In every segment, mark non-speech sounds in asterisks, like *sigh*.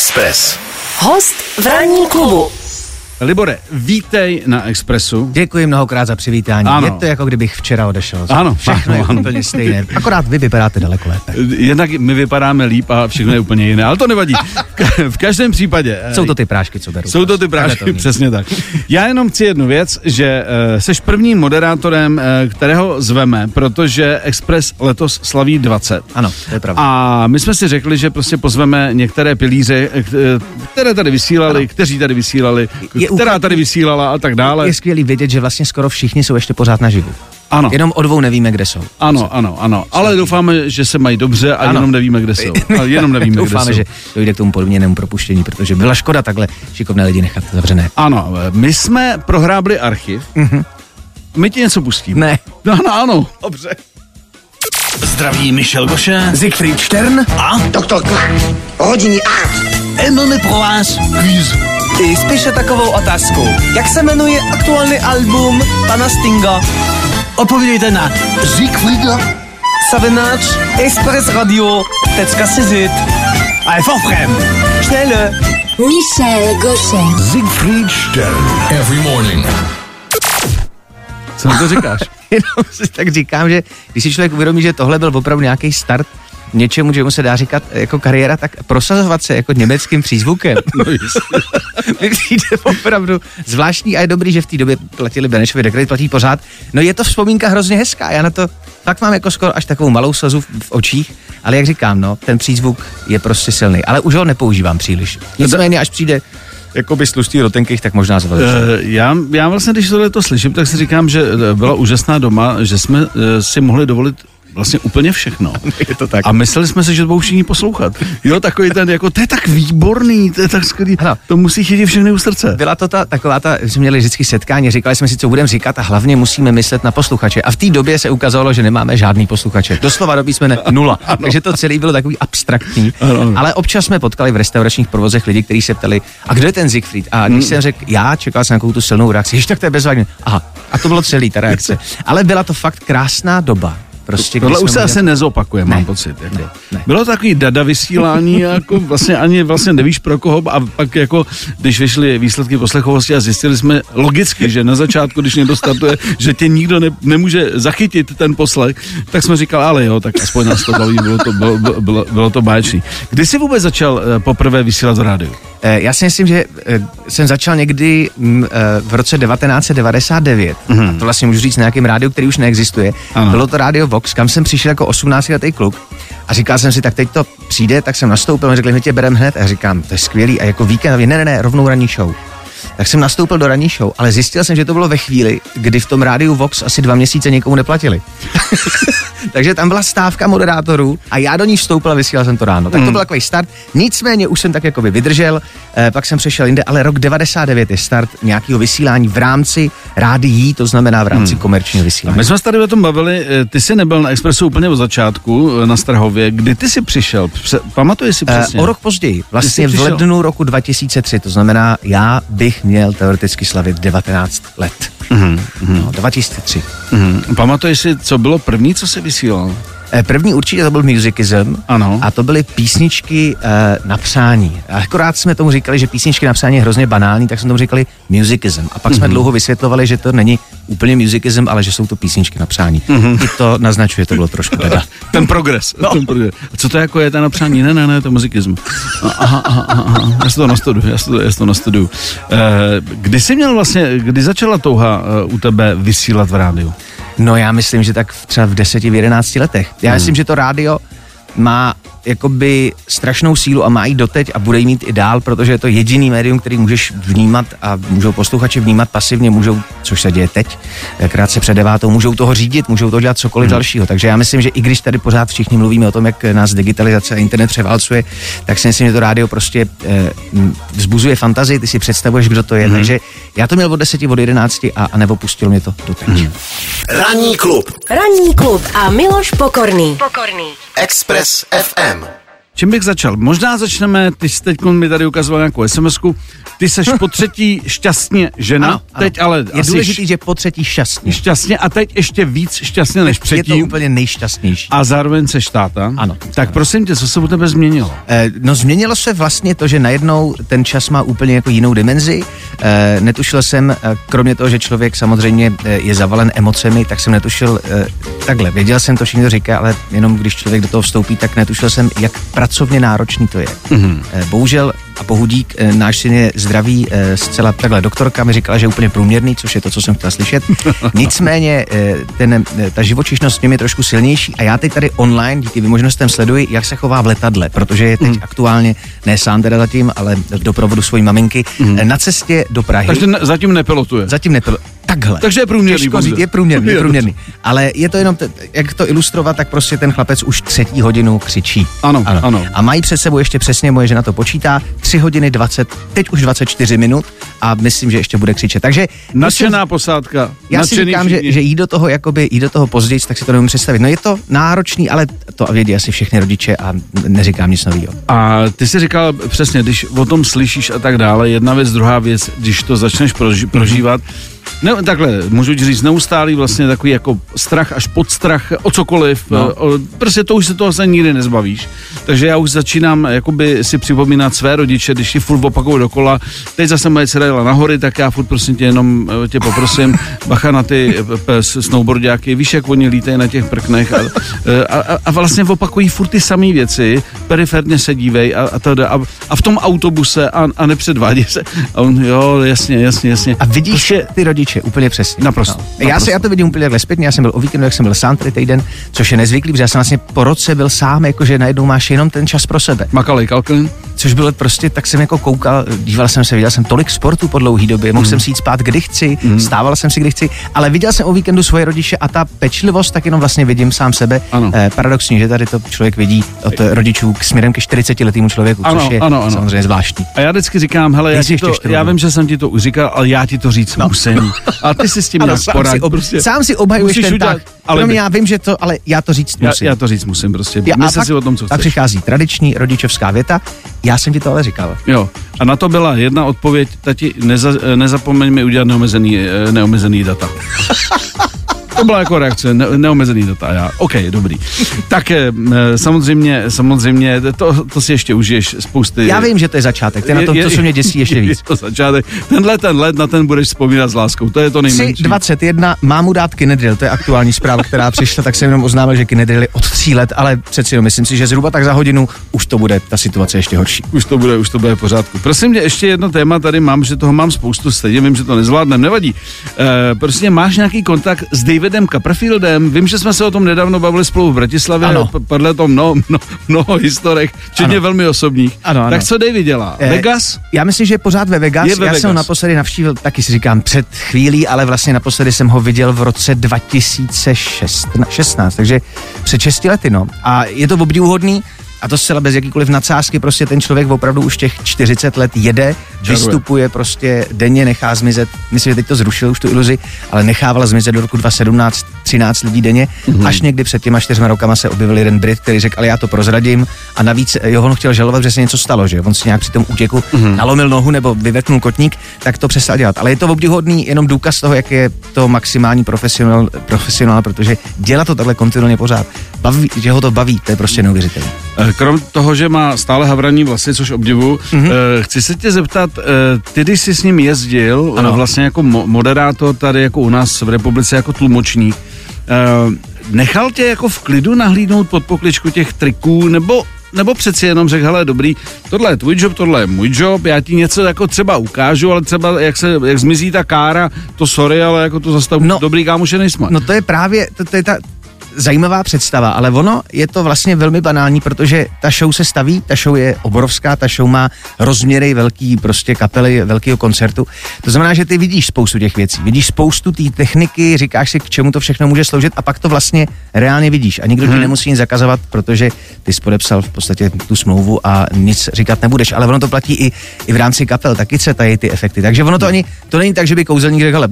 Express. Host v ranní klubu. Libore, vítej na Expressu. Děkuji mnohokrát za přivítání. Ano. Je to jako kdybych včera odešel. Ano, Všechno ano, je ano. úplně stejné. Akorát vy vypadáte daleko lépe. Jednak my vypadáme líp a všechno je úplně jiné, ale to nevadí. V každém případě. eh, Jsou to ty prášky, co beru. Jsou to ty prášky, vím. přesně tak. Já jenom chci jednu věc, že uh, seš prvním moderátorem, uh, kterého zveme, protože Express letos slaví 20. Ano, to je pravda. A my jsme si řekli, že prostě pozveme některé pilíře, eh, které tady vysílali, kteří tady vysílali, Je která tady vysílala a tak dále. Je skvělý vědět, že vlastně skoro všichni jsou ještě pořád naživu. Ano. Jenom o dvou nevíme, kde jsou. Ano, ano, ano. Ale doufáme, že se mají dobře a Ano. jenom nevíme, kde jsou. A jenom nevíme, *laughs* kde Doufáme, jsou. že dojde k tomu podobněnému propuštění, protože byla škoda takhle šikovné lidi nechat zavřené. Ano, my jsme prohrábli archiv. My ti něco pustíme. Ne. No, ano, ano. Dobře. Zdraví Michel Goše Siegfried Stern? a Doktor K. Hodiní A. máme pro vás quiz. I spíše takovou otázku. Jak se jmenuje aktuální album pana Stinga? Odpovídejte na Siegfrieda Savináč expressradio.cz a je forfrem. Schnelle! Michel Gaucher. Siegfried Stern. Every morning. Co na to říkáš? *laughs* Jenom si tak říkám, že když si člověk uvědomí, že tohle byl opravdu nějaký start něčemu, čemu se dá říkat jako kariéra, tak prosazovat se jako německým přízvukem. *laughs* No jistě. *laughs* mi přijde opravdu zvláštní a je dobrý, že v té době platili Benešovi dekret, platí pořád. No je to vzpomínka hrozně hezká, já na to fakt mám jako skoro až takovou malou slzu v, v očích, ale jak říkám, no, ten přízvuk je prostě silný, ale už ho nepoužívám příliš. Nicméně, až přijde jakoby z tlustý rotenkých, tak možná zvolím. Eh, já, já vlastně, když tohle to slyším, tak si říkám, že eh, byla úžasná doma, že jsme eh, si mohli dovolit vlastně úplně všechno. *laughs* Je to tak. A mysleli jsme si, že to budou všichni poslouchat. Jo, takový ten, jako, to je tak výborný, to je tak skvělý, Ano. to musí chytit všechny u srdce. Byla to ta, taková ta, jsme měli vždycky setkání, říkali jsme si, co budeme říkat a hlavně musíme myslet na posluchače. A v té době se ukázalo, že nemáme žádný posluchače. Doslova do písmene *laughs* nula. Takže to celé bylo takový abstraktní. Ano, ano. Ale občas jsme potkali v restauračních provozech lidi, kteří se ptali, a kdo je ten Siegfried? A když jsem řekl, já čekal jsem nějakou tu silnou reakci, ještě tak to je bezvadně. Aha, a to bylo celý ta reakce. *laughs* Ale byla to fakt krásná doba. Prostě, Tohle už se asi nezopakuje, mám Ne, pocit. Jako. ne, ne. Bylo takový dada vysílání, *laughs* jako vlastně ani vlastně nevíš pro koho a pak jako, když vyšly výsledky poslechovosti a zjistili jsme logicky, že na začátku, když někdo startuje, *laughs* že tě nikdo ne, nemůže zachytit ten poslech, tak jsme říkali, ale jo, tak aspoň nás to baví, bylo to, bylo, bylo, bylo to báječný. Kdy jsi vůbec začal eh, poprvé vysílat v rádiu? Eh, Já si myslím, že eh, jsem začal někdy mm, v roce 1999. Mm-hmm. To vlastně můžu říct na nějakém rádiu, který už neexistuje. Ano. Bylo to rádio Vox, kam jsem přišel jako 18-letý kluk. A říkal jsem si, tak teď to přijde, tak jsem nastoupil, a řekli, my tě bereme hned. A říkám, to je skvělý. A jako víkend, ne, ne, ne, rovnou ranní show. Tak jsem nastoupil do ranní show, ale zjistil jsem, že to bylo ve chvíli, kdy v tom rádiu Vox asi dva měsíce někomu neplatili. *laughs* Takže tam byla stávka moderátorů a já do ní vstoupil a vysílal jsem to ráno. Tak to byl takový start. Nicméně už jsem tak jako by vydržel, eh, pak jsem přešel jinde, ale rok 99 je start nějakého vysílání v rámci rádií, to znamená v rámci komerčního vysílání. My jsme se tady o tom bavili, eh, ty jsi nebyl na Expressu úplně od začátku eh, na Strahově. Kdy ty jsi přišel? Pře- pamatuješ si Eh, přesně? O rok později, vlastně v lednu roku 2003, to znamená, já bych měl teoreticky slavit 19 let. Mhm, No, 2003. Mhm. Pamatuješ si, co bylo první, co jsi vysílal? Eh, První určitě to byl Musicism. Ano. A to byly písničky eh, na přání. A akorát jsme tomu říkali, že písničky na přání je hrozně banální, tak jsme tomu říkali Musicism. A pak jsme Mhm. dlouho vysvětlovali, že to není úplně Musicism, ale že jsou to písničky na přání. Mhm. I to naznačuje, to bylo *laughs* trošku beda. Ten progres. No. Ten progres. A co to jako je, ten napřání? Ne, ne, ne, to je muzikism. Aha, aha, aha, aha. Já si to nastuduju, já si to, já si to nastuduju. Eh, kdy jsi měl vlastně, kdy začala touha u tebe vysílat v rádiu? No já myslím, že tak třeba v 10, v 11 letech. Já myslím, že to rádio má jakoby strašnou sílu a má ji doteď a bude ji mít i dál, protože je to jediný médium, který můžeš vnímat a můžou posluchači vnímat pasivně, můžou, což se děje teď, eh, krátce před devátou, můžou toho řídit, můžou to dělat cokoliv hmm. dalšího. Takže já myslím, že i když tady pořád všichni mluvíme o tom, jak nás digitalizace a internet převálcuje, tak si myslím, že to rádio prostě eh, vzbuzuje fantazii, ty si představuješ, kdo to je. Hmm. Takže já to měl od 10, od 11 a, a nebo pustilo mě to doteď. Hmm. Ranní klub Ranní klub a Miloš Pokorný. Pokorný. Express FM. Čím bych začal? Možná začneme, ty jsi teď mi tady ukazoval nějakou sms ty seš po třetí šťastně žena, Ano, ano. teď ale Je asi důležitý, že po třetí šťastně. šťastně a teď ještě víc šťastně než Je to předtím. úplně nejšťastnější. A zároveň seš táta. Ano. Tak prosím tě, co se u tebe změnilo? Eh, No změnilo se vlastně to, že najednou ten čas má úplně jako jinou dimenzi. Eh, Netušil jsem, eh, kromě toho, že člověk samozřejmě eh, je zavalen emocemi, tak jsem netušil eh, takhle. Věděl jsem to, všichni to říká, ale jenom když člověk do toho vstoupí, tak netušil jsem, jak pracovně náročný to je. Mm-hmm. Bohužel a bohudík, eh, náš syn je zdravý eh, zcela takhle. Doktorka mi říkala, že je úplně průměrný, což je to, co jsem chtěl slyšet. *laughs* Nicméně ten, ta živočišnost v něm je trošku silnější a já teď tady online díky vymožnostem sleduji, jak se chová v letadle, protože je teď mm. aktuálně, ne sám teda zatím, ale v doprovodu svojí maminky, mm. na cestě do Prahy. Takže zatím nepilotuje. Zatím nebyl. Takhle. Takže je průměrný Těžko říct, je průměrný, je průměrný. Ale je to jenom, t- jak to ilustrovat, tak prostě ten chlapec už třetí hodinu křičí. Ano, ano. A mají před sebou ještě přesně, moje žena to počítá, 3 hodiny 20, teď už 24 minut a myslím, že ještě bude křičet. Takže Nadšená posádka. já si říkám, že, všichni. že jít do toho, jakoby, jít do toho později, tak si to nemůžu představit. No je to náročný, ale to vědí asi všechny rodiče a neříkám nic nového. A ty jsi říkal přesně, když o tom slyšíš a tak dále, jedna věc, druhá věc, když to začneš proži- prožívat, ne, takhle, můžu ti říct, neustálý vlastně takový jako strach až podstrach o cokoliv, No. no. o, prostě to už se toho se nikdy nezbavíš. Takže já už začínám jakoby si připomínat své rodiče, když ti furt opakuju dokola, teď zase moje dcera jela nahory, tak já furt prosím tě jenom eh, tě poprosím, *laughs* bacha na ty eh, snowboardiáky, víš, jak oni lítají na těch prknech a, eh, a, a, a vlastně opakují furt ty samé věci, periferně se dívej a, a, teda, a, a v tom autobuse a, a nepředvádí se. A on, jo, jasně, jasně, jasně. A vidíš prostě, ty rodiče úplně přesně. Naprosto, Já, naprosto. se, já to vidím úplně takhle zpětně. Já jsem byl o víkendu, jak jsem byl sám tady týden, což je nezvyklý, protože já jsem vlastně po roce byl sám, jakože najednou máš jenom ten čas pro sebe. Makalej Kalklin. Což bylo prostě, tak jsem jako koukal, díval jsem se, viděl jsem tolik sportu po dlouhé době, mohl jsem si jít spát kdy chci, stával jsem si kdy chci, ale viděl jsem o víkendu svoje rodiče a ta pečlivost, tak jenom vlastně vidím sám sebe. Ano. Eh, paradoxně, že tady to člověk vidí od rodičů k směrem ke 40 letýmu člověku, Ano, což je ano, ano. samozřejmě zvláštní. A já vždycky říkám, hele, já, ti to, já vím, že jsem ti to už říkal, ale já ti to říct no. musím. A ty si s tím *laughs* Ano, nějak sám, poraď. si ob, prostě. sám si obhajuješ ten udělat tak. Kromě já vím, že to, ale já to říct já, musím. já to říct musím prostě. Já- a pak- si o tom, co chceš. přichází tradiční rodičovská věta, já jsem ti to ale říkal. Jo. A na to byla jedna odpověď, tati, neza, nezapomeň mi udělat neomezený, eh, neomezený data. *laughs* To byla jako reakce, ne, neomezený data. Já, OK, dobrý. Tak eh, samozřejmě, samozřejmě, to, to si ještě užiješ spousty. Já vím, že to je začátek, to je na tom, to, co mě děsí ještě víc. Je to začátek. Tenhle ten let, na ten budeš vzpomínat s láskou. To je to nejmenší. 3.21, mám mu dát Kinedril, to je aktuální zpráva, která přišla, tak jsem jenom oznámil, že Kinedril je od tří let, ale přeci myslím si, že zhruba tak za hodinu už to bude ta situace ještě horší. Už to bude, už to bude v pořádku. Prosím tě, ještě jedno téma tady mám, že toho mám spoustu, stejně vím, že to nezvládnem, nevadí. E, prostě máš nějaký kontakt s Davidem Copperfieldem? Vím, že jsme se o tom nedávno bavili spolu v Bratislavě, Ano. p- padlo to mnoho, mnoho, mnoho historek, včetně Ano. velmi osobních. Ano, ano. Tak co David dělá? Eh, Vegas? Já myslím, že je pořád ve Vegas. Je ve já jsem ho Vegas. naposledy navštívil, taky si říkám, před chvílí, ale vlastně naposledy jsem ho viděl v roce 2016, takže před 6 lety, no. A je to obdivuhodný, a to zcela bez jakýkoliv nadsázky, prostě ten člověk opravdu už těch 40 let jede, vystupuje prostě denně, nechá zmizet, myslím, že teď to zrušil už tu iluzi, ale nechával zmizet do roku 2017 13 lidí denně, mm-hmm. až někdy před těma čtyřma rokama se objevil jeden Brit, který řekl, ale já to prozradím a navíc eh, jo, on chtěl žalovat, že se něco stalo, že on si nějak při tom útěku mm-hmm. nalomil nohu nebo vyvetnul kotník, tak to přestal dělat. Ale je to obdivuhodný jenom důkaz toho, jak je to maximální profesionál, profesionál protože dělá to takhle kontinuálně pořád. Baví, že ho to baví, to je prostě neuvěřitelné. Eh, Krom toho, že má stále havraní vlasy, což obdivu, Mhm. mm-hmm. chci se tě zeptat, eh, ty když jsi s ním jezdil, Ano. ano. vlastně jako mo- moderátor tady jako u nás v republice, jako tlumočník, eh, nechal tě jako v klidu nahlídnout pod pokličku těch triků, nebo nebo přeci jenom řekl, hele, dobrý, tohle je tvůj job, tohle je můj job, já ti něco jako třeba ukážu, ale třeba jak, se, jak zmizí ta kára, to sorry, ale jako to zase tak No. dobrý kámoše nejsme. No to je právě, to, to je ta zajímavá představa, ale ono je to vlastně velmi banální, protože ta show se staví, ta show je obrovská, ta show má rozměry velký prostě kapely, velkého koncertu. To znamená, že ty vidíš spoustu těch věcí, vidíš spoustu té techniky, říkáš si, k čemu to všechno může sloužit a pak to vlastně reálně vidíš a nikdo hmm. ti nemusí nic zakazovat, protože ty jsi podepsal v podstatě tu smlouvu a nic říkat nebudeš, ale ono to platí i, i v rámci kapel, taky se tady ty efekty. Takže ono to ani, to není tak, že by kouzelník řekl,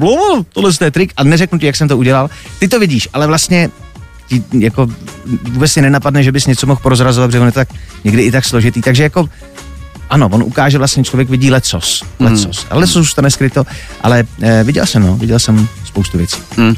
tohle je trik a neřeknu ti, jak jsem to udělal. Ty to vidíš, ale vlastně ti jako vůbec si nenapadne, že bys něco mohl porozrazovat, protože on je tak někdy i tak složitý. Takže jako ano, on ukáže vlastně, člověk vidí lecos, lecos. Ale lecos zůstane skryto, ale eh, viděl jsem, no, viděl jsem spoustu věcí. Hmm.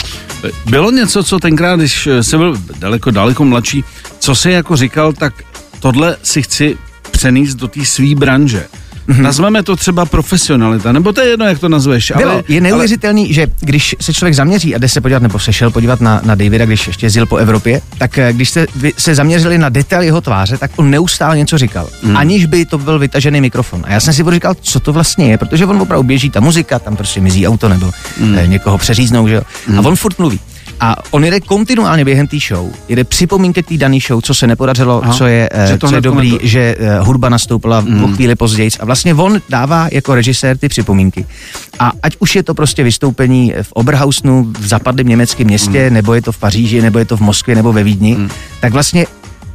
Bylo něco, co tenkrát, když jsem byl daleko, daleko mladší, co si jako říkal, tak tohle si chci přenést do té své branže. Mm-hmm. Nazveme to třeba profesionalita, nebo to je jedno, jak to nazveš. Bylo, ale, je neuvěřitelný, ale... že když se člověk zaměří a jde se podívat, nebo se šel podívat na, na Davida, když ještě jezdil po Evropě, tak eh, když jste se zaměřili na detail jeho tváře, tak on neustále něco říkal, mm. aniž by to byl vytažený mikrofon. A já jsem si říkal, co to vlastně je, protože on opravdu běží ta muzika, tam prostě mizí auto nebo mm. někoho přeříznou, že jo. Mm. A on furt mluví. A on jede kontinuálně během té show, jede připomínky té dané show, co se nepodařilo, Aha, co je, že co je dobrý, nebyl... že uh, hudba nastoupila mm. po chvíli později. A vlastně on dává jako režisér ty připomínky. A ať už je to prostě vystoupení v Oberhausnu, v zapadlém německém městě, mm. nebo je to v Paříži, nebo je to v Moskvě, nebo ve Vídni, mm. tak vlastně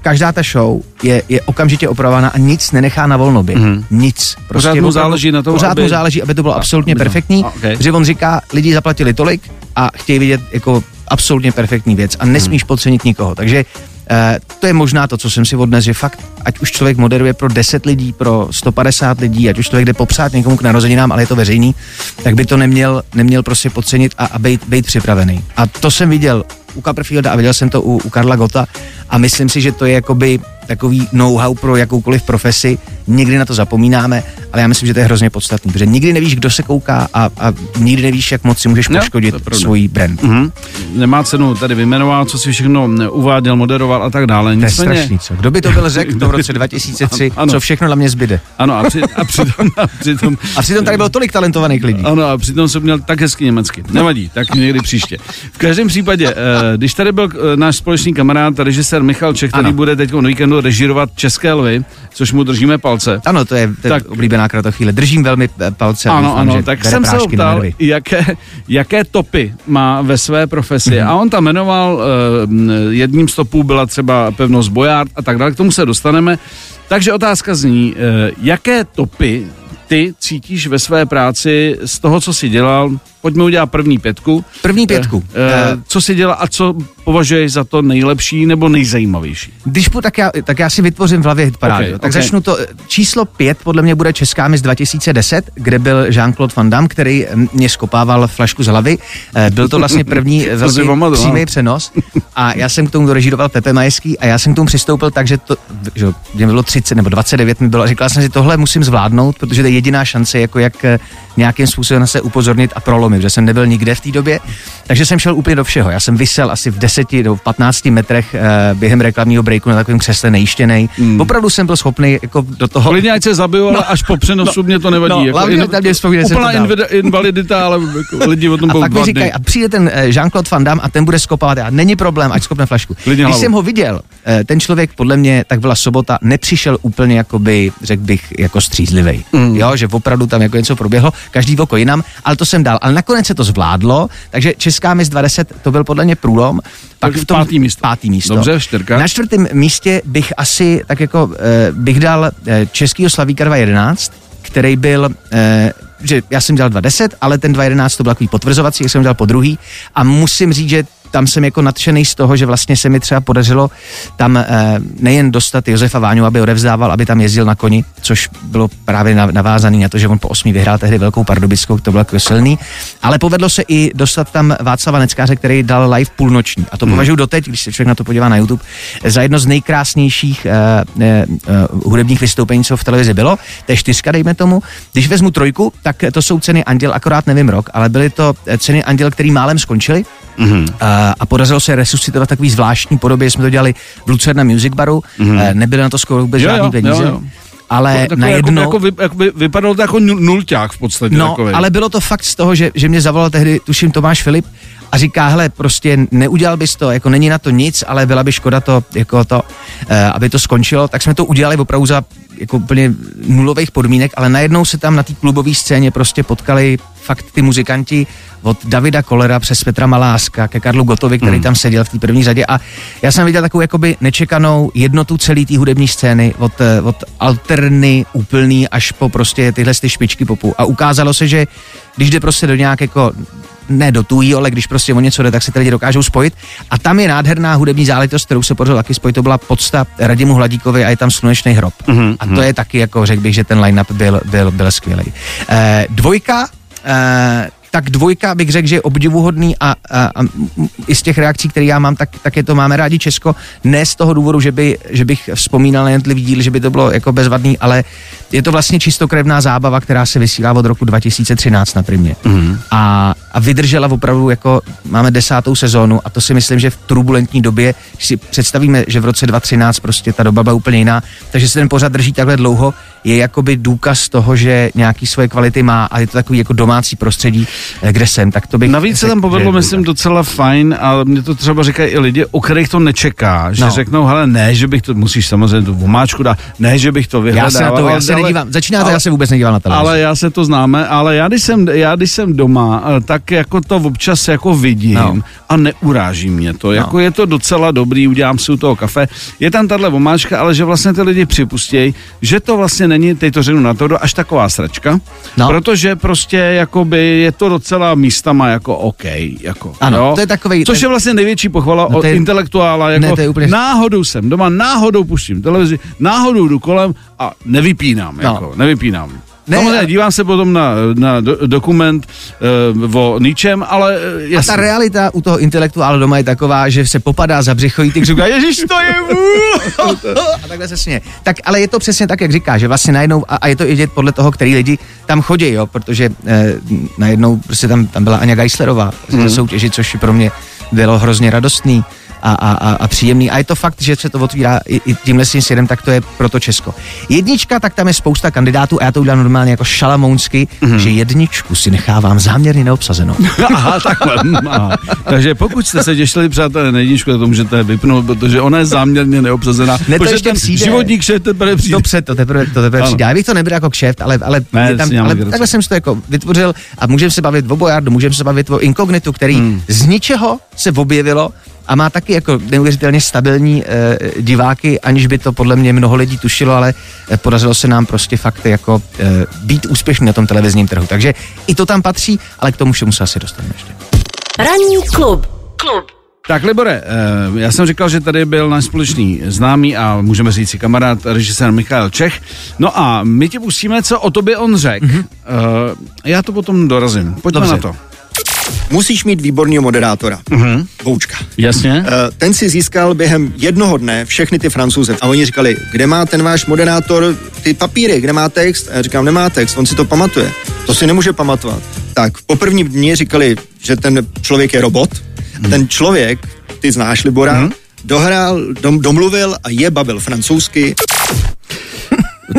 každá ta show je, je okamžitě opravovaná a nic nenechá na volno Mm-hmm. Nic. Prostě pořád mu záleží na tom, pořád aby... mu záleží, aby to bylo absolutně perfektní. Okay. Že on říká, lidi zaplatili tolik a chtějí vidět jako absolutně perfektní věc a nesmíš hmm. podcenit nikoho. Takže Uh, to je možná to, co jsem si odnes, že fakt, ať už člověk moderuje pro 10 lidí, pro 150 lidí, ať už člověk jde popřát někomu k narozeninám, ale je to veřejný, tak by to neměl, neměl prostě podcenit a, a být, být připravený. A to jsem viděl u Copperfielda a viděl jsem to u, u Karla Gota a myslím si, že to je jakoby takový know-how pro jakoukoliv profesi. Někdy na to zapomínáme, ale já myslím, že to je hrozně podstatný, protože nikdy nevíš, kdo se kouká a, a nikdy nevíš, jak moc si můžeš poškodit no, svůj brand. Mm-hmm. Nemá cenu tady vyjmenoval, co si všechno uváděl, moderoval a tak dále. To je strašný, co? Kdo by to byl řekl to v roce *laughs* 2003, ano. co všechno na mě zbyde? Ano, a, při, a přitom, a přitom... A přitom tady bylo tolik talentovaných lidí. Ano, a přitom jsem měl tak hezky německy. Nevadí, tak někdy příště. V každém případě, eh, když tady byl eh, náš společný kamarád, režisér Michal Čech, který ano. bude teď na víkendu režírovat České lvy, což mu držíme palce. Ano, to je, to tak, oblíbená chvíle. Držím velmi eh, palce. Ano, doufám, ano, tak jsem se ptal, jaké, jaké topy má ve své profesi. Mm-hmm. A on tam jmenoval, uh, jedním z topů byla třeba pevnost Bojard a tak dále, k tomu se dostaneme. Takže otázka zní, uh, jaké topy ty cítíš ve své práci z toho, co jsi dělal pojďme udělat první pětku. První pětku. E, e, co si dělá a co považuješ za to nejlepší nebo nejzajímavější? Když půjdu, tak já, tak já si vytvořím v hlavě hitparádu. Okay, tak okay. začnu to. Číslo pět podle mě bude Česká mis 2010, kde byl Jean-Claude Van Damme, který mě skopával flašku z hlavy. E, byl to vlastně první *laughs* velký přímý přenos. A já jsem k tomu dorežíroval Pepe Majeský a já jsem k tomu přistoupil tak, že to, že mě bylo 30 nebo 29 mi bylo a říkal jsem si, tohle musím zvládnout, protože to je jediná šance, jako jak nějakým způsobem se upozornit a prolomit, že jsem nebyl nikde v té době, takže jsem šel úplně do všeho. Já jsem vysel asi v 10 nebo v 15 metrech uh, během reklamního breaku na takovém křesle nejištěnej. Mm. Opravdu jsem byl schopný jako do toho. Klidně ať se zabiju, ale no, až po přenosu no, mě to nevadí. No, jako hlavně in, tam mě úplná invalidita, ale jako lidi o tom a pak mi říkají, a přijde ten uh, Jean-Claude Van Damme a ten bude skopovat. A není problém, ať skopne flašku. Klidně Když hlavu. jsem ho viděl, uh, ten člověk podle mě, tak byla sobota, nepřišel úplně jakoby, řekl bych, jako střízlivý. Mm. Jo, že opravdu tam jako něco proběhlo, každý oko jinam, ale to jsem dal. Ale nakonec se to zvládlo, takže Česká mis 20 to byl podle mě průlom. Pak v tom pátý místo. Pátý místo. Dobře, čtyřka. Na čtvrtém místě bych asi tak jako eh, bych dal eh, českýho Slavíka 211, který byl eh, že já jsem dělal 2.10, ale ten 2.11 to byl takový potvrzovací, jak jsem dělal po druhý a musím říct, že tam jsem jako nadšený z toho, že vlastně se mi třeba podařilo tam eh, nejen dostat Josefa Váňu, aby odevzdával, aby tam jezdil na koni, což bylo právě navázaný na to, že on po osmi vyhrál tehdy velkou pardubickou, to bylo jako silný, ale povedlo se i dostat tam Václava Neckáře, který dal live půlnoční. A to hmm. považuji doteď, když se člověk na to podívá na YouTube, za jedno z nejkrásnějších eh, eh, hudebních vystoupení, co v televizi bylo. To je čtyřka, dejme tomu. Když vezmu trojku, tak to jsou ceny Anděl, akorát nevím rok, ale byly to ceny Anděl, který málem skončily. Mm-hmm. A, a podařilo se resuscitovat takový zvláštní podobě, jsme to dělali v Lucerna Music Baru, mm-hmm. nebyly na to skoro vůbec jo, žádný peníze. Jo, jo ale to, najednou... Jako, jako, jako by, vypadalo to jako nulťák v podstatě. No, takový. ale bylo to fakt z toho, že, že mě zavolal tehdy, tuším, Tomáš Filip a říká, hele, prostě neudělal bys to, jako není na to nic, ale byla by škoda to, jako to, uh, aby to skončilo, tak jsme to udělali opravdu za jako úplně nulových podmínek, ale najednou se tam na té klubové scéně prostě potkali fakt ty muzikanti od Davida Kolera přes Petra Maláska ke Karlu Gotovi, který mm. tam seděl v té první řadě a já jsem viděl takovou jakoby nečekanou jednotu celé té hudební scény od, eh, od alterny úplný až po prostě tyhle ty špičky popu a ukázalo se, že když jde prostě do nějak jako nedotují, ale když prostě o něco jde, tak se ty lidi dokážou spojit. A tam je nádherná hudební záležitost, kterou se podařilo taky spojit, to byla podsta Radimu Hladíkovi a je tam slunečný hrob. Mm-hmm. A to je taky, jako řekl bych, že ten line-up byl, byl, byl skvělý. Eh, dvojka, eh, tak dvojka bych řekl, že je obdivuhodný a, a, a i z těch reakcí, které já mám, tak, tak je to máme rádi Česko. Ne z toho důvodu, že, by, že bych vzpomínal na jednotlivý díl, že by to bylo jako bezvadný, ale je to vlastně čistokrevná zábava, která se vysílá od roku 2013 na primě. Mm. A, a vydržela opravdu jako, máme desátou sezónu a to si myslím, že v turbulentní době, když si představíme, že v roce 2013 prostě ta doba byla úplně jiná, takže se ten pořad drží takhle dlouho, je jakoby důkaz toho, že nějaký svoje kvality má a je to takový jako domácí prostředí, eh, kde jsem, tak to bych... Navíc se tam povedlo, myslím, docela fajn, ale mě to třeba říkají i lidi, o kterých to nečeká, že No. řeknou, hele, ne, že bych to, musíš samozřejmě tu vomáčku dát, ne, že bych to vyhledal. Já se na to, já se ale- nedívám, začíná to, ale- já se vůbec nedívám na televizi. Ale já se to známe, ale já když jsem, já když jsem doma, eh, tak jako to občas jako vidím No. a neuráží mě to. Jako je to docela dobrý, udělám si u toho kafe. Je tam tahle vomáčka, ale že vlastně ty lidi připustějí, že to vlastně není, teď to řeknu na to, až taková sračka, No. protože prostě jakoby je to docela místama jako OK. Jako, Ano, jo? to je takovej- Což to- je vlastně největší pochvala No od je- intelektuála, jako Ne, to je úplně- náhodou jsem doma, náhodou puštím televizi, náhodou jdu kolem a nevypínám, No. jako, nevypínám. Ne, Samozřejmě a- dívám se potom na, na do, dokument uh, o ničem, ale uh, A jasně. ta realita u toho intelektuála doma je taková, že se popadá za břicho ty říká, ježiš, to je! *laughs* A takhle se směje. Tak, ale je to přesně tak, jak říká, že vlastně najednou, a, a je to i vidět podle toho, který lidi tam chodí, jo, protože eh, najednou prostě tam, tam byla Aňa Geislerová mm. soutěži, což pro mě bylo hrozně radostný a, a, a, a příjemný. A je to fakt, že se to otvírá i, i tímhle svým svědem, tak to je pro to Česko. Jednička, tak tam je spousta kandidátů a já to udělám normálně jako šalamounsky, Mhm. mm. že jedničku si nechávám záměrně neobsazenou. *laughs* Aha, takhle. Aha. Takže pokud jste se těšili, přátelé, na jedničku, tak to můžete vypnout, protože ona je záměrně neobsazená. Ne, to protože ještě ten přijde. životník že teprve přijde. To před, to teprve, to teprve Ano. přijde. Já bych to nebral jako kšeft, ale, ale, Ne, je tam, ale takhle jsem si to jako vytvořil a můžeme se bavit o Bojardu, můžeme se bavit o Inkognitu, který Hmm. mm. z ničeho se objevilo a má taky jako neuvěřitelně stabilní e, diváky, aniž by to podle mě mnoho lidí tušilo, ale e, podařilo se nám prostě fakt jako e, být úspěšný na tom televizním trhu. Takže i to tam patří, ale k tomu všemu se asi dostaneme ještě. Ranní klub. Klub. Tak, Libore, eh, já jsem říkal, že tady byl náš společný známý a můžeme říct si kamarád, režisér Michal Čech. No a my ti pustíme, co o tobě on řekl. Mm-hmm. Já to potom dorazím. Pojďme Dobře. na to. Musíš mít výborného moderátora. Uh-huh. Voučka. Jasně? Eh, Ten si získal během jednoho dne všechny ty francouze. A oni říkali, kde má ten váš moderátor ty papíry, kde má text? A já říkám, nemá text, on si to pamatuje. To si nemůže pamatovat. Tak po prvním dni říkali, že ten člověk je robot. A ten člověk, ty znáš Libora, dohrál, dom, domluvil a je bavil francouzsky.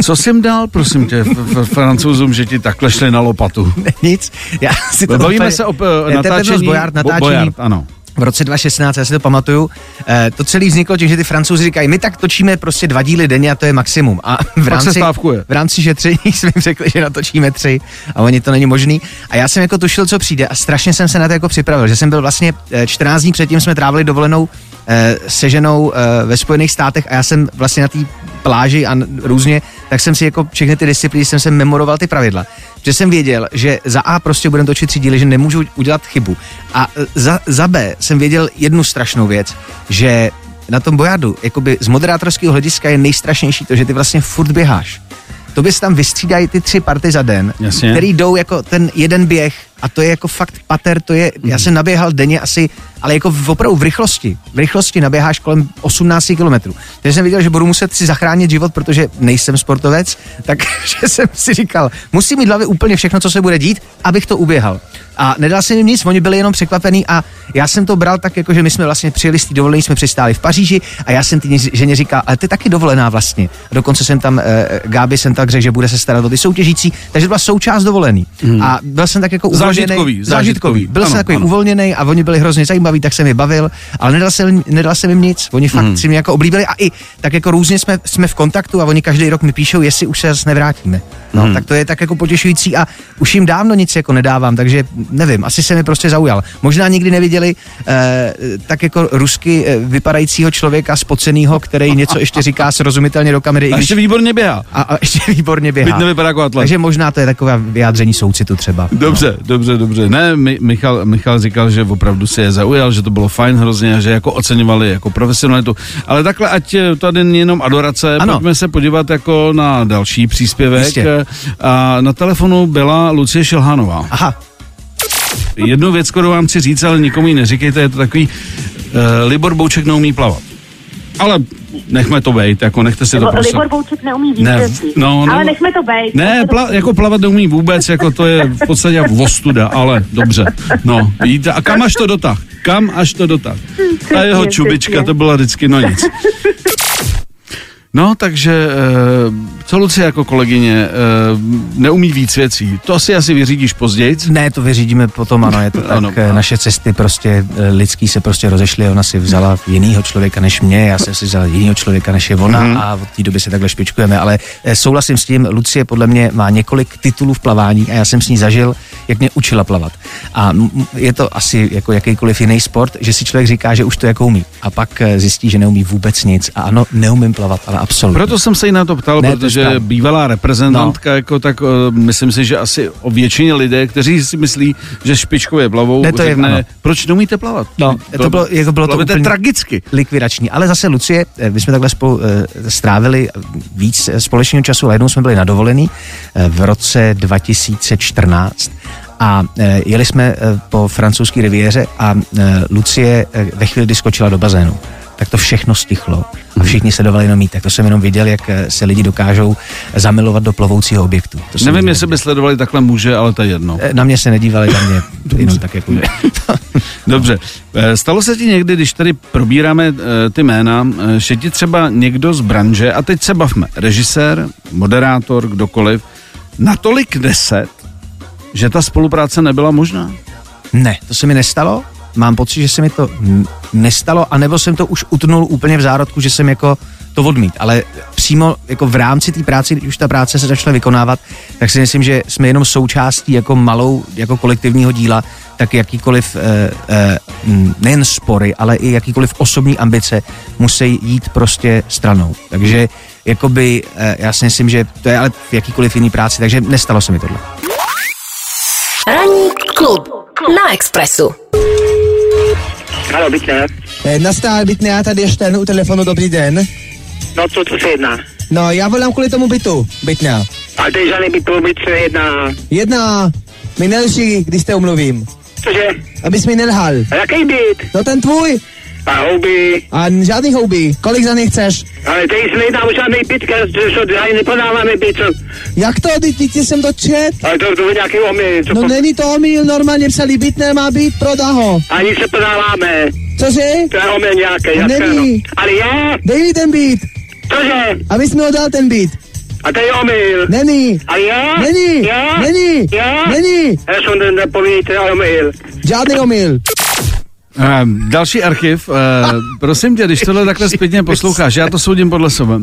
Co jsi jim dal, prosím tě, francouzům, že ti takhle šli na lopatu? Nic, já si to Bavíme úplně- se o uh, je natáčení. Bojard, Bo- natáčení Bojard, ano. V roce 2016, já si to pamatuju, eh, to celé vzniklo tím, že ty francouzi říkají, my tak točíme prostě dva díly denně a to je maximum. A v se rámci, stávkuje. v rámci šetření jsme jim řekli, že natočíme tři a oni to není možný. A já jsem jako tušil, co přijde a strašně jsem se na to jako připravil, že jsem byl vlastně eh, 14 dní předtím jsme trávili dovolenou eh, se ženou eh, ve Spojených státech a já jsem vlastně na té pláži a různě, tak jsem si jako všechny ty disciplíny jsem se memoroval ty pravidla. Že jsem věděl, že za A prostě budeme točit tři díly, že nemůžu udělat chybu. A eh, za, za B jsem věděl jednu strašnou věc, že na tom bojardu, jakoby z moderátorského hlediska je nejstrašnější to, že ty vlastně furt běháš. To bys tam vystřídají ty tři party za den, Jasně. který jdou jako ten jeden běh a to je jako fakt pater, to je, já jsem naběhal denně asi, ale jako v, opravdu v rychlosti, v rychlosti naběháš kolem 18 kilometrů. Takže jsem viděl, že budu muset si zachránit život, protože nejsem sportovec, *laughs* takže jsem si říkal, musím mít v hlavě úplně všechno, co se bude dít, abych to uběhal. A nedal jsem jim nic, oni byli jenom překvapení a já jsem to bral tak, jako že my jsme vlastně přijeli z té dovolené, jsme přistáli v Paříži a já jsem ty ženě říkal, ale ty taky dovolená vlastně. A dokonce jsem tam, e, Gáby jsem tak řekl, že bude se starat o ty soutěžící, takže to byla součást dovolený. Hmm. A byl jsem tak jako uvolněný. Zážitkový, zážitkový. Byl Ano, jsem takový ano. uvolněný a oni byli hrozně zajímaví, tak jsem je bavil, ale nedal jsem, nedal jsem jim nic. Oni fakt Hmm. si mě jako oblíbili a i tak jako různě jsme, jsme v kontaktu a oni každý rok mi píšou, jestli už se zase nevrátíme. No, Hmm. tak to je tak jako potěšující a už jim dávno nic jako nedávám, takže nevím, asi se mi prostě zaujal. Možná nikdy neviděli eh, tak jako rusky eh, vypadajícího člověka spoceného, který něco ještě říká srozumitelně do kamery. A ještě výborně běhá. a, a ještě výborně běhá. Byť nevypadá jako atlet. Takže možná to je takové vyjádření soucitu třeba. Dobře, dobře, dobře. Ne, Mi, Michal, Michal říkal, že opravdu si je zaujal, že to bylo fajn hrozně a že jako oceňovali jako profesionalitu. Ale takhle, ať to není jenom adorace, Ano. pojďme se podívat jako na další příspěvek. Jistě. A na telefonu byla Lucie Šelhánová. Aha, Jednu věc, kterou vám chci říct, ale nikomu ji neříkejte, je to takový, uh, Libor Bouček neumí plavat. Ale nechme to bejt, jako nechte si to prostě. Libor Bouček neumí Ne, no, no. Ale nechme to být. Ne, pla, jako plavat neumí vůbec, jako to je v podstatě vostuda, ale dobře. No, vidíte, a kam až to dotah? Kam až to dotah? A jeho čubička, to byla vždycky no nic. No, takže eh, co Lucie jako kolegyně eh, neumí víc věcí? To asi asi vyřídíš později. ne, to vyřídíme potom, ano, je to *laughs* tak, Ano. ano, naše cesty prostě eh, lidský se prostě rozešly, ona si vzala jinýho člověka než mě, já jsem si vzal jinýho člověka než je ona Mhm. a od té doby se takhle špičkujeme, ale eh, souhlasím s tím, Lucie podle mě má několik titulů v plavání a já jsem s ní zažil, jak mě učila plavat. A je to asi jako jakýkoliv jiný sport, že si člověk říká, že už to jako umí a pak eh, zjistí, že neumí vůbec nic a ano, neumím plavat, ale absolutně. Proto jsem se jí na to ptal, Ne, ne, to je správně. bývalá reprezentantka, no. jako tak, uh, myslím si, že asi o většině lidé, kteří si myslí, že špičkově plavou, Ne, to je- řekne, ano. proč neumíte plavat? No, to bylo- jako bylo to úplně- tragicky. likvidační. Ale zase Lucie, eh, my jsme takhle spolu eh, strávili víc společného času, ale jednou jsme byli na dovolený eh, v roce 2014 a eh, jeli jsme eh, po francouzské riviéře a eh, Lucie eh, ve chvíli, kdy skočila do bazénu, tak to všechno stichlo a všichni sledovali jenom mít. Tak to jsem jenom viděl, jak eh, se lidi dokážou zamilovat do plovoucího objektu. To Nevím, viděl. jestli by sledovali takhle muže, ale to je jedno. Eh, Na mě se nedívali, na mě *laughs* jenom tak jako... *laughs* Dobře. Eh, Stalo se ti někdy, když tady probíráme eh, ty jména, eh, že ti třeba někdo z branže, a teď se bavme, režisér, moderátor, kdokoliv, natolik deset, že ta spolupráce nebyla možná? Ne, to se mi nestalo. Mám pocit, že se mi to nestalo, anebo jsem to už utnul úplně v zárodku, že jsem jako to odmít. Ale přímo jako v rámci té práce, když už ta práce se začala vykonávat, tak si myslím, že jsme jenom součástí jako malou, jako kolektivního díla, tak jakýkoliv eh, eh, nejen spory, ale i jakýkoliv osobní ambice musí jít prostě stranou. Takže jakoby, eh, já si myslím, že to je ale v jakýkoliv jiný práci, takže nestalo se mi tohle. Ranní klub na Expressu. Halo. Eh, Nastal bytne, já tady ještě u telefonu, dobrý den. No co, co se jedná? No, já volám kvůli tomu bytu, bytne. Ale tady žádný byt pro byt se jedná. Jedna, mi nelží, když te umluvím. Cože? Abys mi nelhal. A jaký byt? No ten tvůj. A houby. A žádný houby. Kolik za ně chceš? Ale se nejedná o žádný byt, co tady nepodáváme byt, co? Jak to, ty, ty, ty jsem to čet? Ale to, to je nějaký omyl, co No po... není to omyl, normálně psali bytné má být, prodá ho. Ani se podáváme. Cože? To je omyl nějaký, No není. no. Ale je? Dej mi ten byt, Cože? abys mi ho dal ten byt. A to je omyl. Není. A je? Není. Je? Není. Je? Není. Já jsem nepovíte omyl. Žádný omyl. Eh, další archiv. Eh, prosím tě, když tohle takhle zpětně posloucháš, já to soudím podle sebe.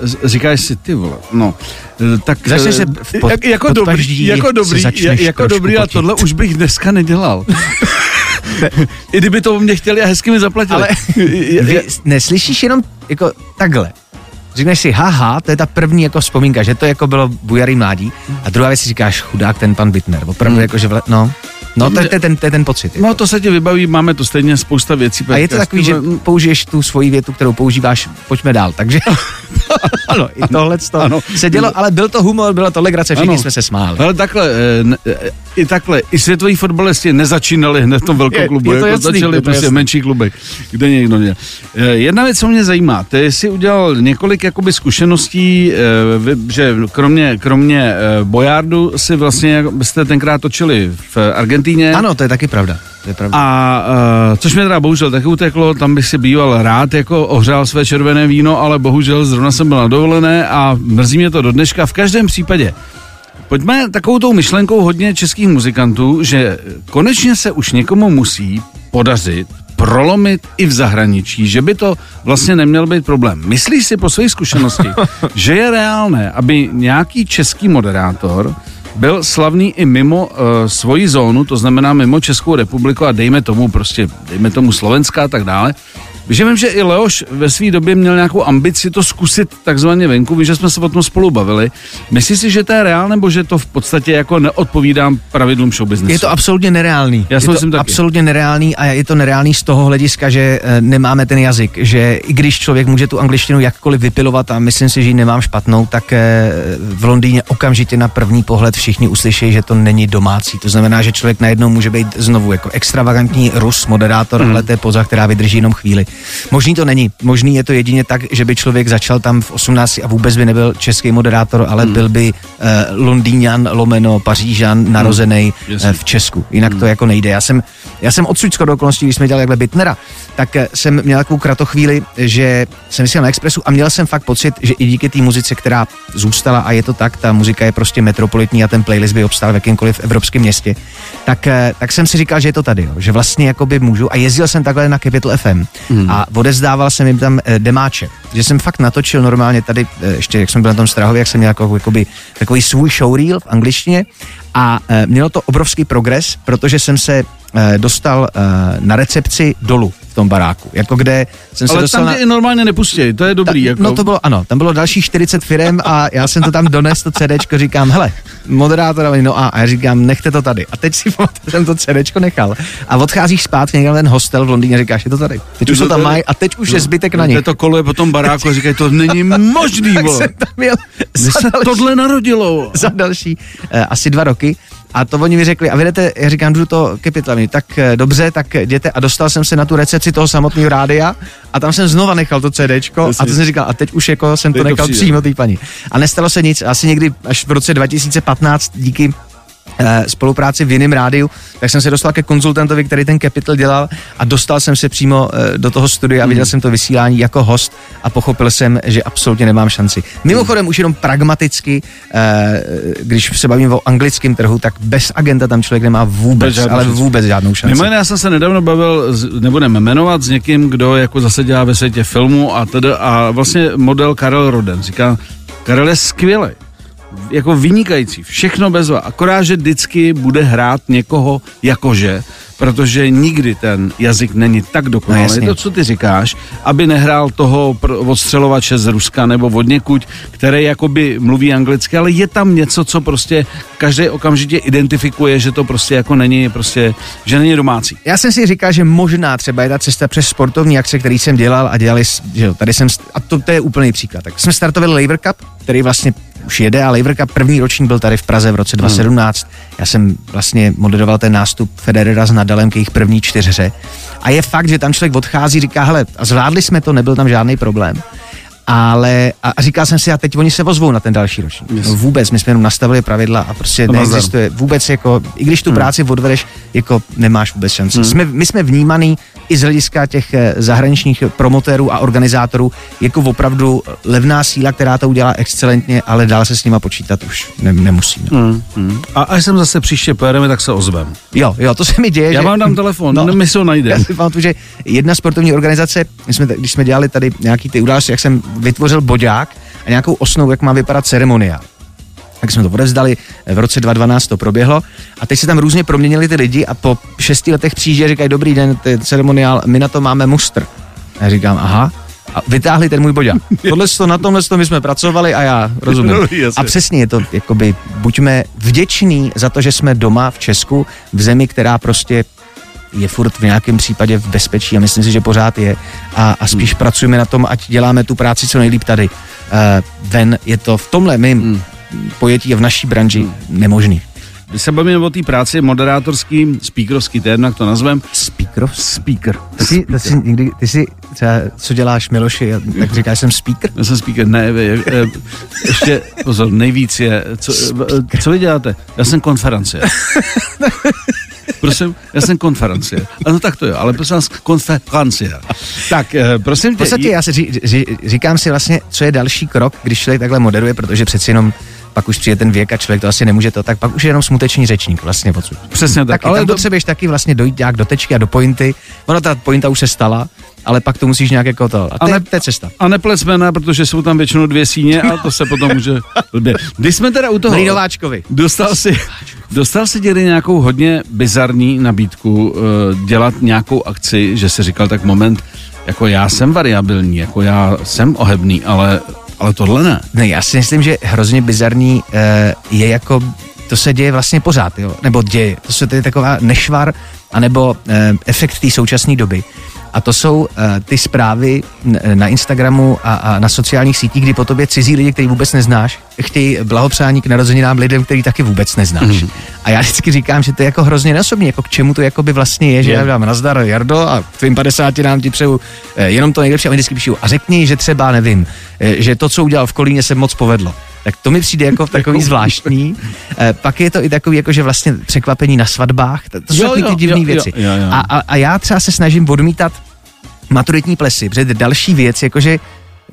Z- říkáš si, ty vole, no, tak... Začneš se pod- jak, jako dobrý, jako dobrý, jako dobrý, a tohle už bych dneska nedělal. *laughs* I kdyby to mě chtěli a hezky mi zaplatili. Ale *laughs* vy neslyšíš jenom jako takhle. Řekneš si, haha, to je ta první jako vzpomínka, že to jako bylo bujarý mládí. A druhá věc si říkáš, chudák ten pan Bitner. Opravdu Hmm. jako, že vle, no, no to, je- ten, je ten pocit. Jako. No to se ti vybaví, máme tu stejně spousta věcí. a je to takový, že tím- použiješ tu svoji větu, kterou používáš, pojďme dál. Takže *laughs* *laughs* ano, i tohle to Ano. se dělo, ale byl to humor, byla to legrace, všichni Ano. jsme se smáli. Ale takhle, eh, i takhle, i světoví fotbalisti nezačínali hned v tom velkém Je- klubu, je to jako jasný, začali je to prostě jasný. menší klubek, kde někdo měl. Eh, Jedna věc, co mě zajímá, ty jsi udělal několik jakoby zkušeností, že kromě, kromě Bojardu si vlastně, byste tenkrát točili v Argentíně. Ano, to je taky pravda. A uh, což mě teda bohužel taky uteklo, tam bych si býval rád jako ohřál své červené víno, ale bohužel zrovna jsem byl na dovolené a mrzí mě to do dneška. V každém případě, pojďme takovou tou myšlenkou hodně českých muzikantů, že konečně se už někomu musí podařit prolomit i v zahraničí, že by to vlastně neměl být problém. Myslíš si po své zkušenosti, *laughs* že je reálné, aby nějaký český moderátor byl slavný i mimo uh, svoji zónu, to znamená mimo Českou republiku a dejme tomu prostě, dejme tomu Slovenská a tak dále. Že vím, že i Leoš ve své době měl nějakou ambici to zkusit takzvaně venku, víš, že jsme se o tom spolu bavili. Myslíš si, že to je reál, nebo že to v podstatě jako neodpovídá pravidlům show businessu? Je to absolutně nereálný. Já je to taky. absolutně nereálný a je to nereálný z toho hlediska, že eh, nemáme ten jazyk, že i když člověk může tu angličtinu jakkoliv vypilovat a myslím si, že ji nemám špatnou, tak eh, v Londýně okamžitě na první pohled všichni uslyší, že to není domácí. To znamená, že člověk najednou může být znovu jako extravagantní Rus, moderátor, ale to je poza, která vydrží jenom chvíli. Možný to není. Možný je to jedině tak, že by člověk začal tam v 18 a vůbec by nebyl český moderátor, ale Hmm. byl by uh, Londýňan, lomeno, Pařížan, narozený Hmm. Uh, v Česku. Jinak to jako nejde. Já jsem, já jsem odsud skoro okolností, když jsme dělali takhle Bitnera, tak eh, jsem měl takovou kratochvíli, že jsem vysílal na Expressu a měl jsem fakt pocit, že i díky té muzice, která zůstala a je to tak, ta muzika je prostě metropolitní a ten playlist by obstál v jakémkoliv evropském městě, tak, eh, tak jsem si říkal, že je to tady, jo, že vlastně jakoby můžu a jezdil jsem takhle na Capital FM a odezdával jsem jim tam eh, demáče, že jsem fakt natočil normálně tady, ještě jak jsem byl na tom Strahově, jak jsem měl jako, jakoby, takový svůj showreel v angličtině. A mělo to obrovský progres, protože jsem se dostal na recepci dolů tom baráku, jako kde jsem se Ale dostal tam na... normálně nepustí, to je dobrý. Ta, jako. No to bylo, ano, tam bylo dalších 40 firm a já jsem to tam dones, to CDčko, říkám, hele, moderátorovi, no a, a já říkám, nechte to tady. A teď si *laughs* pamatuju, jsem to CDčko nechal. A odcházíš zpátky někam ten hostel v Londýně a říkáš, je to tady. Teď už to tam mají a teď už je zbytek na nich. To koluje po tom baráku a říkají, to není *laughs* možný, Tak jsem tam Mně za se další- tohle narodilo. *laughs* za další uh, asi dva roky. A to oni mi řekli, a vy jdete, já říkám, jdu to Capitol, tak eh, dobře, tak jděte a dostal jsem se na tu recepci toho samotného rádia a tam jsem znova nechal to CDčko Jasně. a to jsem říkal, a teď už jako jsem to Teď to nechal přijde. přímo té paní. A nestalo se nic, asi někdy až v roce 2015 díky eh, spolupráci v jiném rádiu, tak jsem se dostal ke konzultantovi, který ten Capital dělal a dostal jsem se přímo eh, do toho studia a viděl jsem to vysílání jako host a pochopil jsem, že absolutně nemám šanci. Mimochodem už jenom pragmaticky, eh, když se bavím o anglickém trhu, tak bez agenta tam člověk nemá vůbec, žádnou ale šanci. vůbec žádnou šanci. Mimo jiné, já jsem se nedávno bavil, nebudeme jmenovat, s někým, kdo jako zase dělá ve světě filmu a tedy a vlastně model Karel Roden. Říká, Karel je skvělý, jako vynikající, všechno bezva, akorát, že vždycky bude hrát někoho jakože, protože nikdy ten jazyk není tak No, dokonalý, jasně. to, co ty říkáš, aby nehrál toho odstřelovače z Ruska nebo od někuď, který jakoby mluví anglicky, ale je tam něco, co prostě každý okamžitě identifikuje, že to prostě jako není prostě, že není domácí. Já jsem si říkal, že možná třeba je ta cesta přes sportovní akce, který jsem dělal a dělali, že jo, tady jsem, a to, to je úplný příklad. Tak jsme startovali Laver Cup, který vlastně už jede a Laver Cup první ročník byl tady v Praze v roce 2017. Já jsem vlastně moderoval ten nástup Federera s Nadalem k jejich první čtyřhře. A je fakt, že tam člověk odchází, říká, hele, a zvládli jsme to, nebyl tam žádný problém. Ale a a říkal jsem si, a teď oni se ozvou na ten další ročník. Yes. No vůbec, my jsme jenom nastavili pravidla a prostě To neexistuje vůbec jako, i když tu práci odvedeš, jako nemáš vůbec šanci. Jsme, my jsme vnímaný i z hlediska těch eh, zahraničních promotérů a organizátorů jako opravdu levná síla, která to udělá excelentně, ale dál se s nima počítat už ne, nemusíme. Mm, mm. A až sem zase příště pojedeme, tak se ozvem. Jo, jo, to se mi děje. Já že... vám dám telefon, no. my se ho najdeme. Já si pamatuju, že jedna sportovní organizace, my jsme, když jsme dělali tady nějaký ty události, jak jsem vytvořil bodák a nějakou osnovu, jak má vypadat ceremonia. Tak jsme to odevzdali, v roce 2012 to proběhlo a teď se tam různě proměnili ty lidi a po šesti letech přijíždí a říkají, dobrý den, je ceremoniál, my na to máme mustr. A já říkám, aha, a vytáhli ten můj bodák. *laughs* Tohle to, na tomhle to my jsme pracovali a já rozumím. No. A přesně je to, jakoby, buďme vděční za to, že jsme doma v Česku, v zemi, která prostě je furt v nějakém případě v bezpečí a myslím si, že pořád je a, a spíš hmm. pracujeme na tom, ať děláme tu práci co nejlíp tady. Uh, ven je to v tomhle mým hmm. pojetí a v naší branži hmm. nemožný. Když se bavíme o té práci moderátorský, speakerovský, to je jednak to nazvem. Speaker? Speaker. Ty jsi, ty jsi, někdy, ty jsi třeba, co děláš Miloši, tak říkáš, jsem speaker? Já jsem speaker, ne, je, je, ještě, pozor, nejvíc je, co, eh, co vy děláte? Já jsem konferenciér. Prosím, já jsem konferenciér. Ano, tak to jo, ale prosím vás, konferenciér. Tak, eh, prosím V tě, podstatě já si ří, ří, říkám si vlastně, co je další krok, když člověk takhle moderuje, protože přeci jenom pak už přijde ten věk a člověk to asi nemůže to, tak pak už je jenom smutečný řečník vlastně odsud. Přesně tak. Ale tam do- potřebuješ taky vlastně dojít nějak do tečky a do pointy. Ona ta pointa už se stala, ale pak to musíš nějak jako to. A to, ne- to je cesta. A neplecmena, protože jsou tam většinou dvě síně a to se potom může. *laughs* Když jsme teda u toho... Milí Nováčkovi. Dostal si, dostal si děli nějakou hodně bizarní nabídku uh, dělat nějakou akci, že si říkal tak moment, jako já jsem variabilní, jako já jsem ohebný, ale, ale tohle ne. Ne, já si myslím, že hrozně bizarní eh, je jako, to se děje vlastně pořád, jo? nebo děje. To se to je taková nešvar, anebo eh, efekt té současné doby. A to jsou eh, ty zprávy n- na Instagramu a, a na sociálních sítích, kdy po tobě cizí lidi, který vůbec neznáš, chtějí blahopřání k narozeninám lidem, který taky vůbec neznáš. Mm. A já vždycky říkám, že to je jako hrozně neosobní, jako k čemu to jakoby vlastně je, že Je. já dám nazdar Jardo a k tvým 50 nám ti přeju eh, jenom to nejlepší a oni vždycky píšou a řekni, že třeba nevím, eh, že to, co udělal v Kolíně, se moc povedlo. Tak to mi přijde jako *laughs* takový zvláštní. Eh, pak je to i takový, jako že vlastně překvapení na svatbách. To, to jsou Jo, jo, ty divné jo, jo, věci. jo, jo. A, a, a já třeba se snažím odmítat maturitní plesy, protože další věc, jakože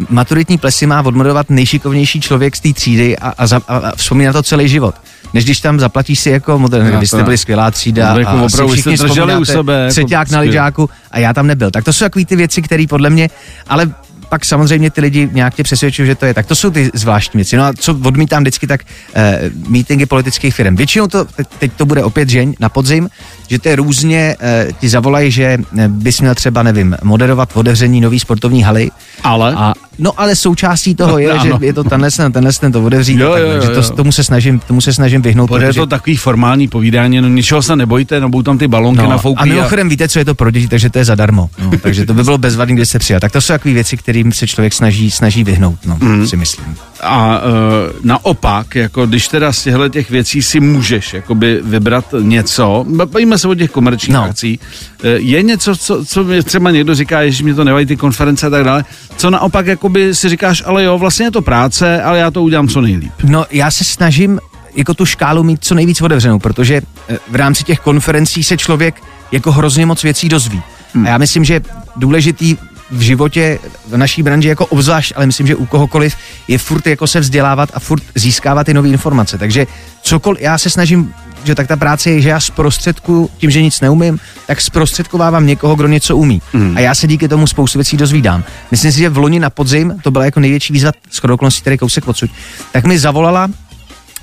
maturitní plesy má odmodovat nejšikovnější člověk z té třídy a, a, za, a, vzpomíná to celý život. Než když tam zaplatíš si jako model, vy jste byli skvělá třída No, jako a opravdu si jste všichni drželi u sebe, jako na lyžáku a já tam nebyl. Tak to jsou takové ty věci, které podle mě, ale pak samozřejmě ty lidi nějak tě přesvědčují, že to je tak. To jsou ty zvláštní věci. No a co odmítám vždycky, tak eh, meetingy politických firm. Většinou to, teď, teď to bude opět žeň na podzim, že to je různě, eh, ti zavolají, že eh, bys měl třeba, nevím, moderovat otevření nový sportovní haly. Ale? A, no ale součástí toho je, *laughs* Ano. že je to tenhle, ten, tenhle ten to otevřít. Jo, a jo, jo, že to, jo. tomu, se snažím, tomu se snažím vyhnout. Protože- to takový formální povídání, no ničeho se nebojte, no budou tam ty balonky No, nafouklý. a mimochodem víte, co je to pro děti, takže to je zadarmo. No, takže to by bylo bezvadný, když se přijal. Tak to jsou takové věci, kterým se člověk snaží, snaží vyhnout, no, mm. si myslím. A uh, naopak, jako když teda z těchto těch věcí si můžeš jakoby vybrat něco, bavíme se o těch komerčních No. akcí, eh, je něco, co, co mi třeba někdo říká, že mi to nevají ty konference a tak dále, co naopak jakoby si říkáš, ale jo, vlastně je to práce, ale já to udělám co nejlíp. No, já se snažím jako tu škálu mít co nejvíc otevřenou, protože eh, v rámci těch konferencí se člověk jako hrozně moc věcí dozví. Hmm. A já myslím, že důležitý v životě v naší branži jako obzvlášť, ale myslím, že u kohokoliv je furt jako se vzdělávat a furt získávat ty nové informace. Takže cokoliv, já se snažím, že tak ta práce je, že já zprostředku, tím, že nic neumím, tak zprostředkovávám někoho, kdo něco umí. Hmm. A já se díky tomu spoustu věcí dozvídám. Myslím si, že v loni na podzim, to byla jako největší výzva, skoro okolností tady kousek odsud, tak mi zavolala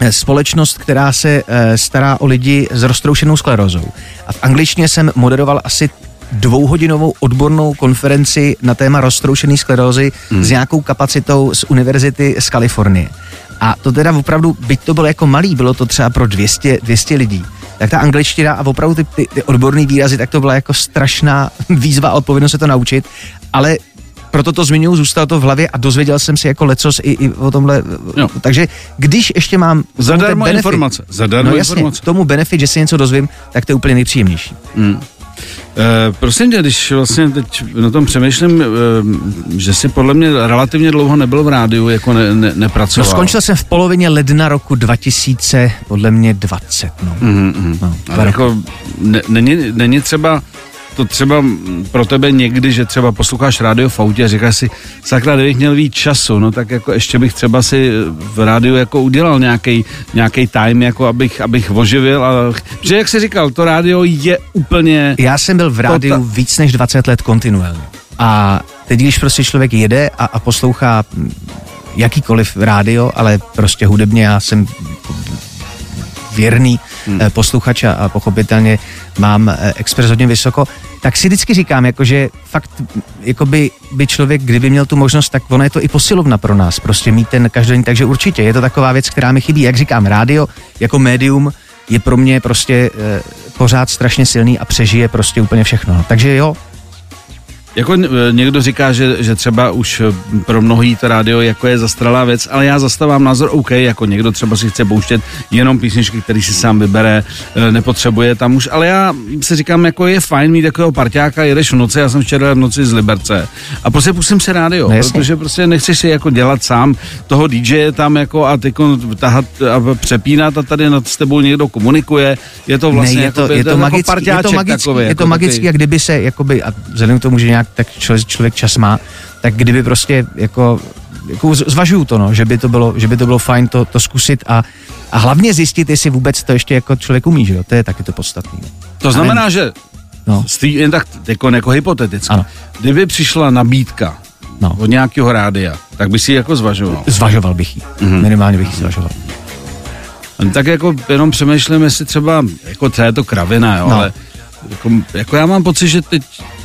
eh, společnost, která se eh, stará o lidi s roztroušenou sklerózou. A v angličtině jsem moderoval asi dvouhodinovou odbornou konferenci na téma roztroušené sklerózy hmm. s nějakou kapacitou z univerzity z Kalifornie. A to teda opravdu, byť to bylo jako malý, bylo to třeba pro 200, 200 lidí, tak ta angličtina a opravdu ty, ty, ty odborné výrazy, tak to byla jako strašná *laughs* výzva a odpovědnost se to naučit, ale proto to zmiňuji, zůstalo to v hlavě a dozvěděl jsem si jako lecos i, i o tomhle. Jo. Takže když ještě mám Zadarmo benefit- informace, zadarmo no jasně, informace. tomu benefit, že si něco dozvím, tak to je úplně nejpříjemnější. E, prosím tě, když vlastně teď na tom přemýšlím, e, že si podle mě relativně dlouho nebyl v rádiu, jako ne, ne, No nepracoval. skončil jsem v polovině ledna roku 2000, podle mě 20, no. Mm-hmm. no Ale jako, ne, není, není třeba to třeba pro tebe někdy, že třeba posloucháš rádio v autě a říkáš si, sakra, kdybych měl víc času, no tak jako ještě bych třeba si v rádiu jako udělal nějaký nějaký time, jako abych, abych oživil, a, že jak jsi říkal, to rádio je úplně, Já jsem byl v rádiu ta- víc než 20 let kontinuálně. A teď, když prostě člověk jede a, a poslouchá jakýkoliv rádio, ale prostě hudebně já jsem věrný hmm. posluchač a, pochopitelně mám eh, Express hodně vysoko, tak si vždycky říkám, jakože fakt, jakoby by člověk, kdyby měl tu možnost, tak ono je to i posilovna pro nás, prostě mít ten každodenní, takže určitě je to taková věc, která mi chybí, jak říkám, rádio jako médium je pro mě prostě eh, pořád strašně silný a přežije prostě úplně všechno. No. Takže jo, Jako n- někdo říká, že, že třeba už pro mnohý to rádio jako je zastralá věc, ale já zastávám názor OK, jako někdo třeba si chce pouštět jenom písničky, který si sám vybere, e, nepotřebuje tam už, ale já si říkám, jako je fajn mít takového parťáka, jedeš v noci, já jsem včera v noci z Liberce. A prostě pustím se rádio, No protože prostě nechceš si jako dělat sám toho DJ tam jako a teď tahat a přepínat a tady nad s tebou někdo komunikuje, je to vlastně ne, je to, jako, je to, jako magický, je to magický, takový, je jako to magický, takový- jak kdyby se, jakoby, a vzhledem k tomu, že nějak tak člověk, čas má, tak kdyby prostě jako jako zvažuju to, no, že by to bylo, že by to bylo fajn to, to zkusit a, a hlavně zjistit, jestli vůbec to ještě jako člověk umí, že jo, to je taky to podstatné. To znamená, že No. z tý, jen tak jako, jako hypoteticky, Ano. kdyby přišla nabídka No. od nějakého rádia, tak by si ji jako zvažoval. Zvažoval bych ji, mm-hmm. minimálně bych ji zvažoval. Tak jako jenom přemýšlím, jestli třeba, jako třeba je to kravina, jo, No. ale jako, jako, já mám pocit, že teď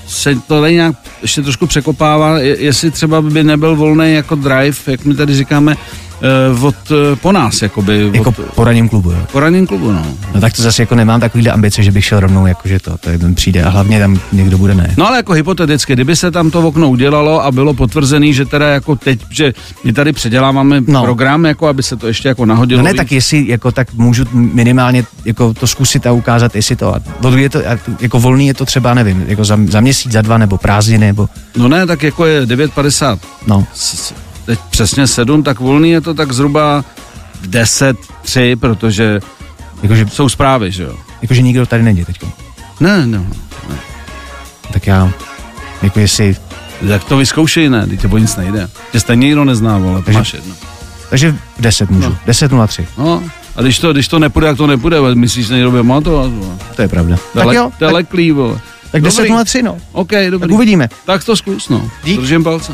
se to tady nějak ještě trošku překopává, je- jestli třeba by nebyl volný jako drive, jak my tady říkáme, eh, od, eh, po nás, jakoby, Jako od, po ranním klubu, jo. po ranním klubu, no. No tak to zase jako nemám takovýhle ambice, že bych šel rovnou, jakože to, to jeden přijde a hlavně tam někdo bude ne. No ale jako hypoteticky, kdyby se tam to okno udělalo a bylo potvrzený, že teda jako teď, že my tady předěláváme no. program, jako aby se to ještě jako nahodilo. No ne, víc. tak jestli jako tak můžu minimálně jako to zkusit a ukázat, jestli to, a je to, a jako volný je to třeba, nevím, jako za, za měsíc, za dva, nebo prázdniny, nebo, No ne, tak jako je 9.50, no. s- teď přesně 7, tak volný je to tak zhruba v 10, 3, protože Jakože, jsou zprávy, že jo. jakože nikdo tady není teď. Ne, no. Tak já, jako jestli, Tak to vyzkoušej, ne, teď to o nic nejde. Tě stejně nikdo nezná, vole, Takže- máš jedno. takže v 10 můžu, No. 10.03, No, a když to, když to nepůjde, jak to nepůjde, ale myslíš, že někdo bude pamatovat, vole. to je pravda. To je Tak jo, to je tak, tak Dobrý. 10.03, no. OK, Tak dobrý. uvidíme. Tak to zkus, no. Dík. Držím palce.